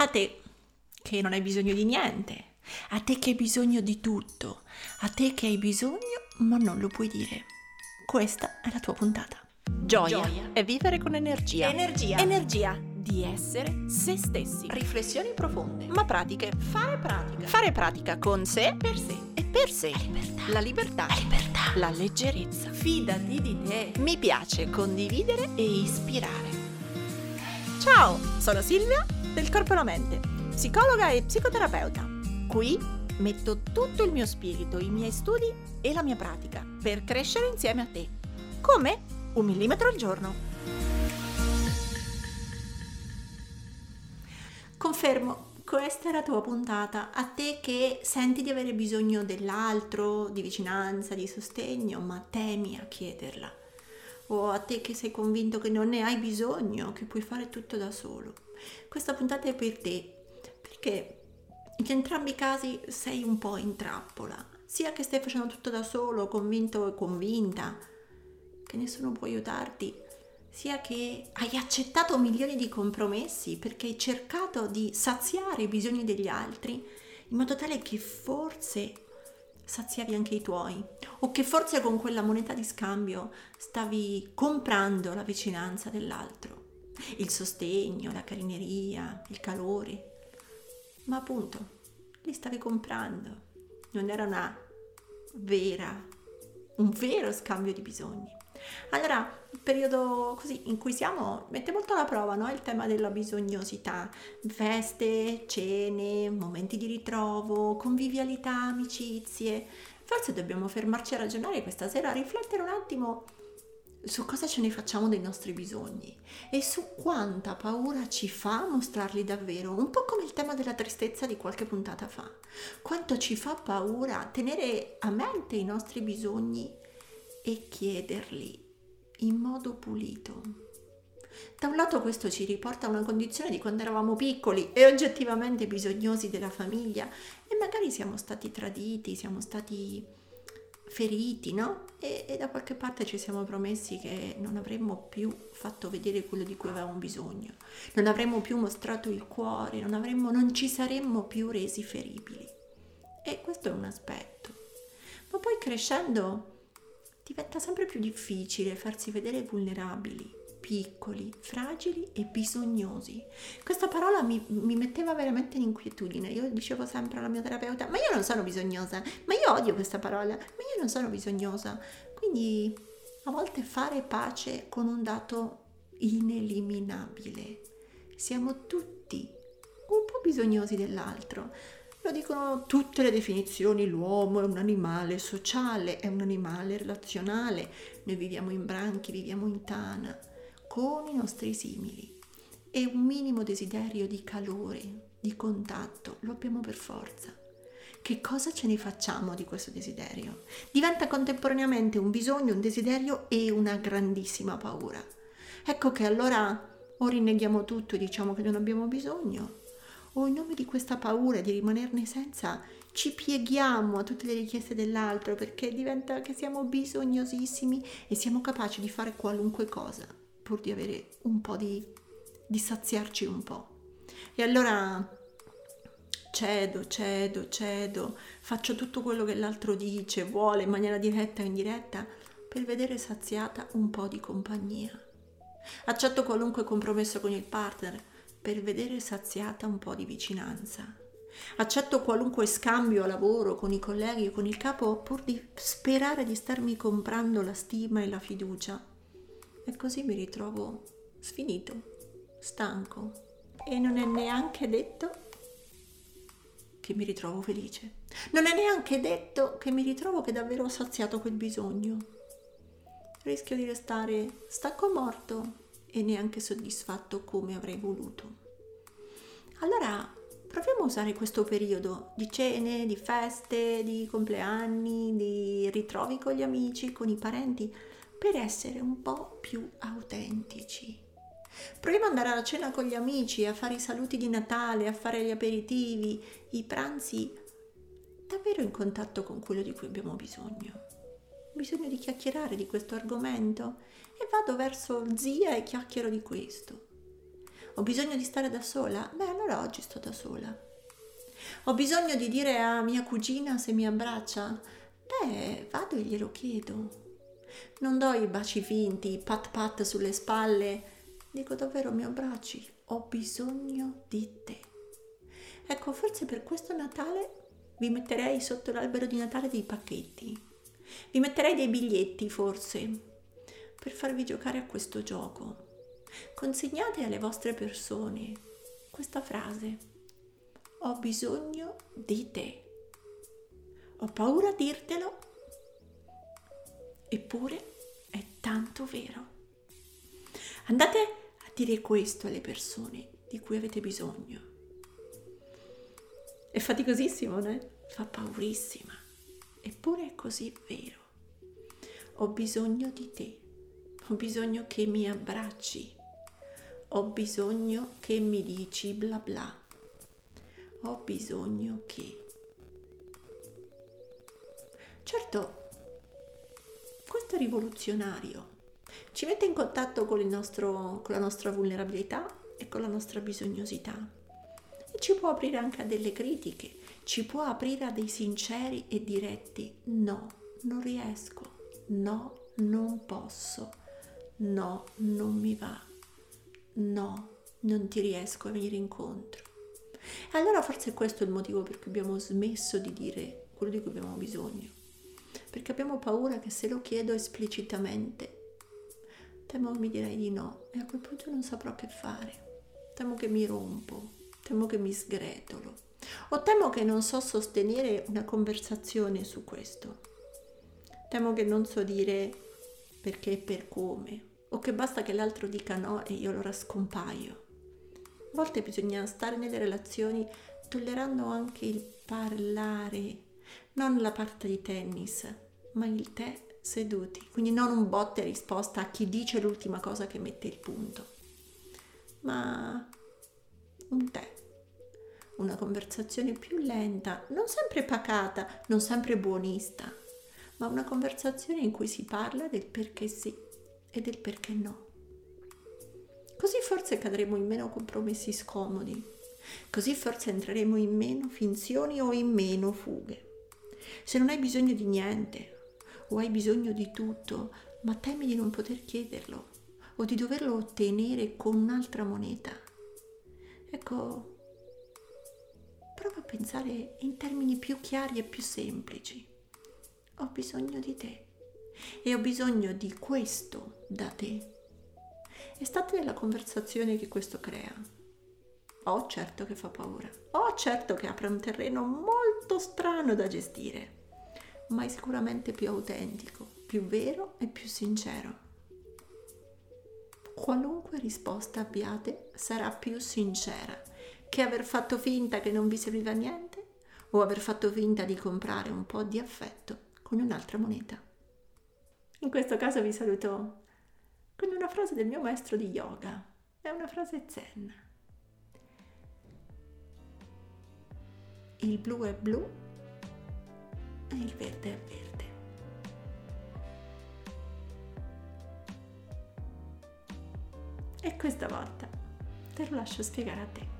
A te che non hai bisogno di niente, a te che hai bisogno di tutto, a te che hai bisogno ma non lo puoi dire. Questa è la tua puntata. Gioia, Gioia. è vivere con energia. Energia. Energia di essere se stessi. Riflessioni profonde. Ma pratiche. Fare pratica. Fare pratica con sé. Per sé. E per sé. La libertà. La libertà. La libertà. La leggerezza. Fidati di te. Mi piace condividere e ispirare. Ciao, sono Silvia del Corpo e la Mente, psicologa e psicoterapeuta. Qui metto tutto il mio spirito, i miei studi e la mia pratica per crescere insieme a te. Come? Un millimetro al giorno. Confermo, questa è la tua puntata. A te che senti di avere bisogno dell'altro, di vicinanza, di sostegno, ma temi a chiederla o a te che sei convinto che non ne hai bisogno, che puoi fare tutto da solo. Questa puntata è per te, perché in entrambi i casi sei un po' in trappola, sia che stai facendo tutto da solo, convinto e convinta, che nessuno può aiutarti, sia che hai accettato milioni di compromessi perché hai cercato di saziare i bisogni degli altri in modo tale che forse saziavi anche i tuoi o che forse con quella moneta di scambio stavi comprando la vicinanza dell'altro, il sostegno, la carineria, il calore. Ma appunto, li stavi comprando. Non era una vera, un vero scambio di bisogni. Allora, il periodo così in cui siamo mette molto alla prova no? il tema della bisognosità, feste, cene, momenti di ritrovo, convivialità, amicizie. Forse dobbiamo fermarci a ragionare questa sera, a riflettere un attimo su cosa ce ne facciamo dei nostri bisogni e su quanta paura ci fa mostrarli davvero, un po' come il tema della tristezza di qualche puntata fa. Quanto ci fa paura tenere a mente i nostri bisogni e chiederli in modo pulito. Da un lato questo ci riporta a una condizione di quando eravamo piccoli e oggettivamente bisognosi della famiglia e magari siamo stati traditi, siamo stati feriti, no? E, e, da qualche parte ci siamo promessi che non avremmo più fatto vedere quello di cui avevamo bisogno, non avremmo più mostrato il cuore, non, avremmo, non ci saremmo più resi feribili. E questo è un aspetto. Ma poi crescendo diventa sempre più difficile farsi vedere vulnerabili, piccoli, fragili e bisognosi. Questa parola mi, mi, metteva veramente in inquietudine. Io dicevo sempre alla mia terapeuta, ma io non sono bisognosa, ma io odio questa parola, ma io non sono bisognosa. Quindi a volte fare pace con un dato ineliminabile. Siamo tutti un po' bisognosi dell'altro. Lo dicono tutte le definizioni, l'uomo è un animale sociale, è un animale relazionale, noi viviamo in branchi, viviamo in tana, con i nostri simili. E un minimo desiderio di calore, di contatto, lo abbiamo per forza. Che cosa ce ne facciamo di questo desiderio? Diventa contemporaneamente un bisogno, un desiderio e una grandissima paura. Ecco che allora o rinneghiamo tutto e diciamo che non abbiamo bisogno, o in nome di questa paura di rimanerne senza ci pieghiamo a tutte le richieste dell'altro perché diventa che siamo bisognosissimi e siamo capaci di fare qualunque cosa pur di avere un po' di, di saziarci un po'. E allora cedo, cedo, cedo, faccio tutto quello che l'altro dice, vuole in maniera diretta o indiretta per vedere saziata un po' di compagnia. Accetto qualunque compromesso con il partner per vedere saziata un po' di vicinanza. Accetto qualunque scambio a lavoro con i colleghi o con il capo pur di sperare di starmi comprando la stima e la fiducia. E così mi ritrovo sfinito, stanco e non è neanche detto che mi ritrovo felice. Non è neanche detto che mi ritrovo che davvero ho saziato quel bisogno. Rischio di restare stacco morto e neanche soddisfatto come avrei voluto. Allora proviamo a usare questo periodo di cene, di feste, di compleanni, di ritrovi con gli amici, con i parenti, per essere un po' più autentici. Proviamo ad andare a cena con gli amici, a fare i saluti di Natale, a fare gli aperitivi, i pranzi, davvero in contatto con quello di cui abbiamo bisogno bisogno di chiacchierare di questo argomento e vado verso zia e chiacchiero di questo. Ho bisogno di stare da sola? Beh, allora oggi sto da sola. Ho bisogno di dire a mia cugina se mi abbraccia? Beh, vado e glielo chiedo. Non do i baci finti, i pat pat sulle spalle. Dico davvero mi abbracci? Ho bisogno di te. Ecco, forse per questo Natale vi metterei sotto l'albero di Natale dei pacchetti. Vi metterei dei biglietti, forse, per farvi giocare a questo gioco. Consegnate alle vostre persone questa frase. Ho bisogno di te. Ho paura a dirtelo, eppure è tanto vero. Andate a dire questo alle persone di cui avete bisogno. È faticosissimo, né? Fa paurissima. Eppure è così vero. Ho bisogno di te. Ho bisogno che mi abbracci. Ho bisogno che mi dici bla bla. Ho bisogno che... Certo, questo è rivoluzionario. Ci mette in contatto con, nostro, con la nostra vulnerabilità e con la nostra bisognosità e ci può aprire anche a delle critiche, ci può aprire a dei sinceri e diretti no, non riesco, no, non posso, no, non mi va, no, non ti riesco a venire incontro. Allora forse questo è il motivo per cui abbiamo smesso di dire quello di cui abbiamo bisogno, perché abbiamo paura che se lo chiedo esplicitamente, temo che mi direi di no e a quel punto non saprò che fare, temo che mi rompo, temo che mi sgretolo o temo che non so sostenere una conversazione su questo. Temo che non so dire perché e per come o che basta che l'altro dica no e io allora scompaio. A volte bisogna stare nelle relazioni tollerando anche il parlare, non la parte di tennis, ma il tè seduti, quindi non un botte risposta a chi dice l'ultima cosa che mette il punto, ma un tè una conversazione più lenta, non sempre pacata, non sempre buonista, ma una conversazione in cui si parla del perché sì e del perché no. Così forse cadremo in meno compromessi scomodi, così forse entreremo in meno finzioni o in meno fughe. Se non hai bisogno di niente o hai bisogno di tutto, ma temi di non poter chiederlo o di doverlo ottenere con un'altra moneta, ecco, prova a pensare in termini più chiari e più semplici. Ho bisogno di te e ho bisogno di questo da te. È stata nella conversazione che questo crea. Oh certo che fa paura, oh certo che apre un terreno molto strano da gestire, ma è sicuramente più autentico, più vero e più sincero. Qualunque risposta abbiate sarà più sincera che aver fatto finta che non vi serviva niente o aver fatto finta di comprare un po' di affetto con un'altra moneta. In questo caso vi saluto con una frase del mio maestro di yoga. È una frase zen. Il blu è blu e il verde è verde. E questa volta te lo lascio spiegare a te.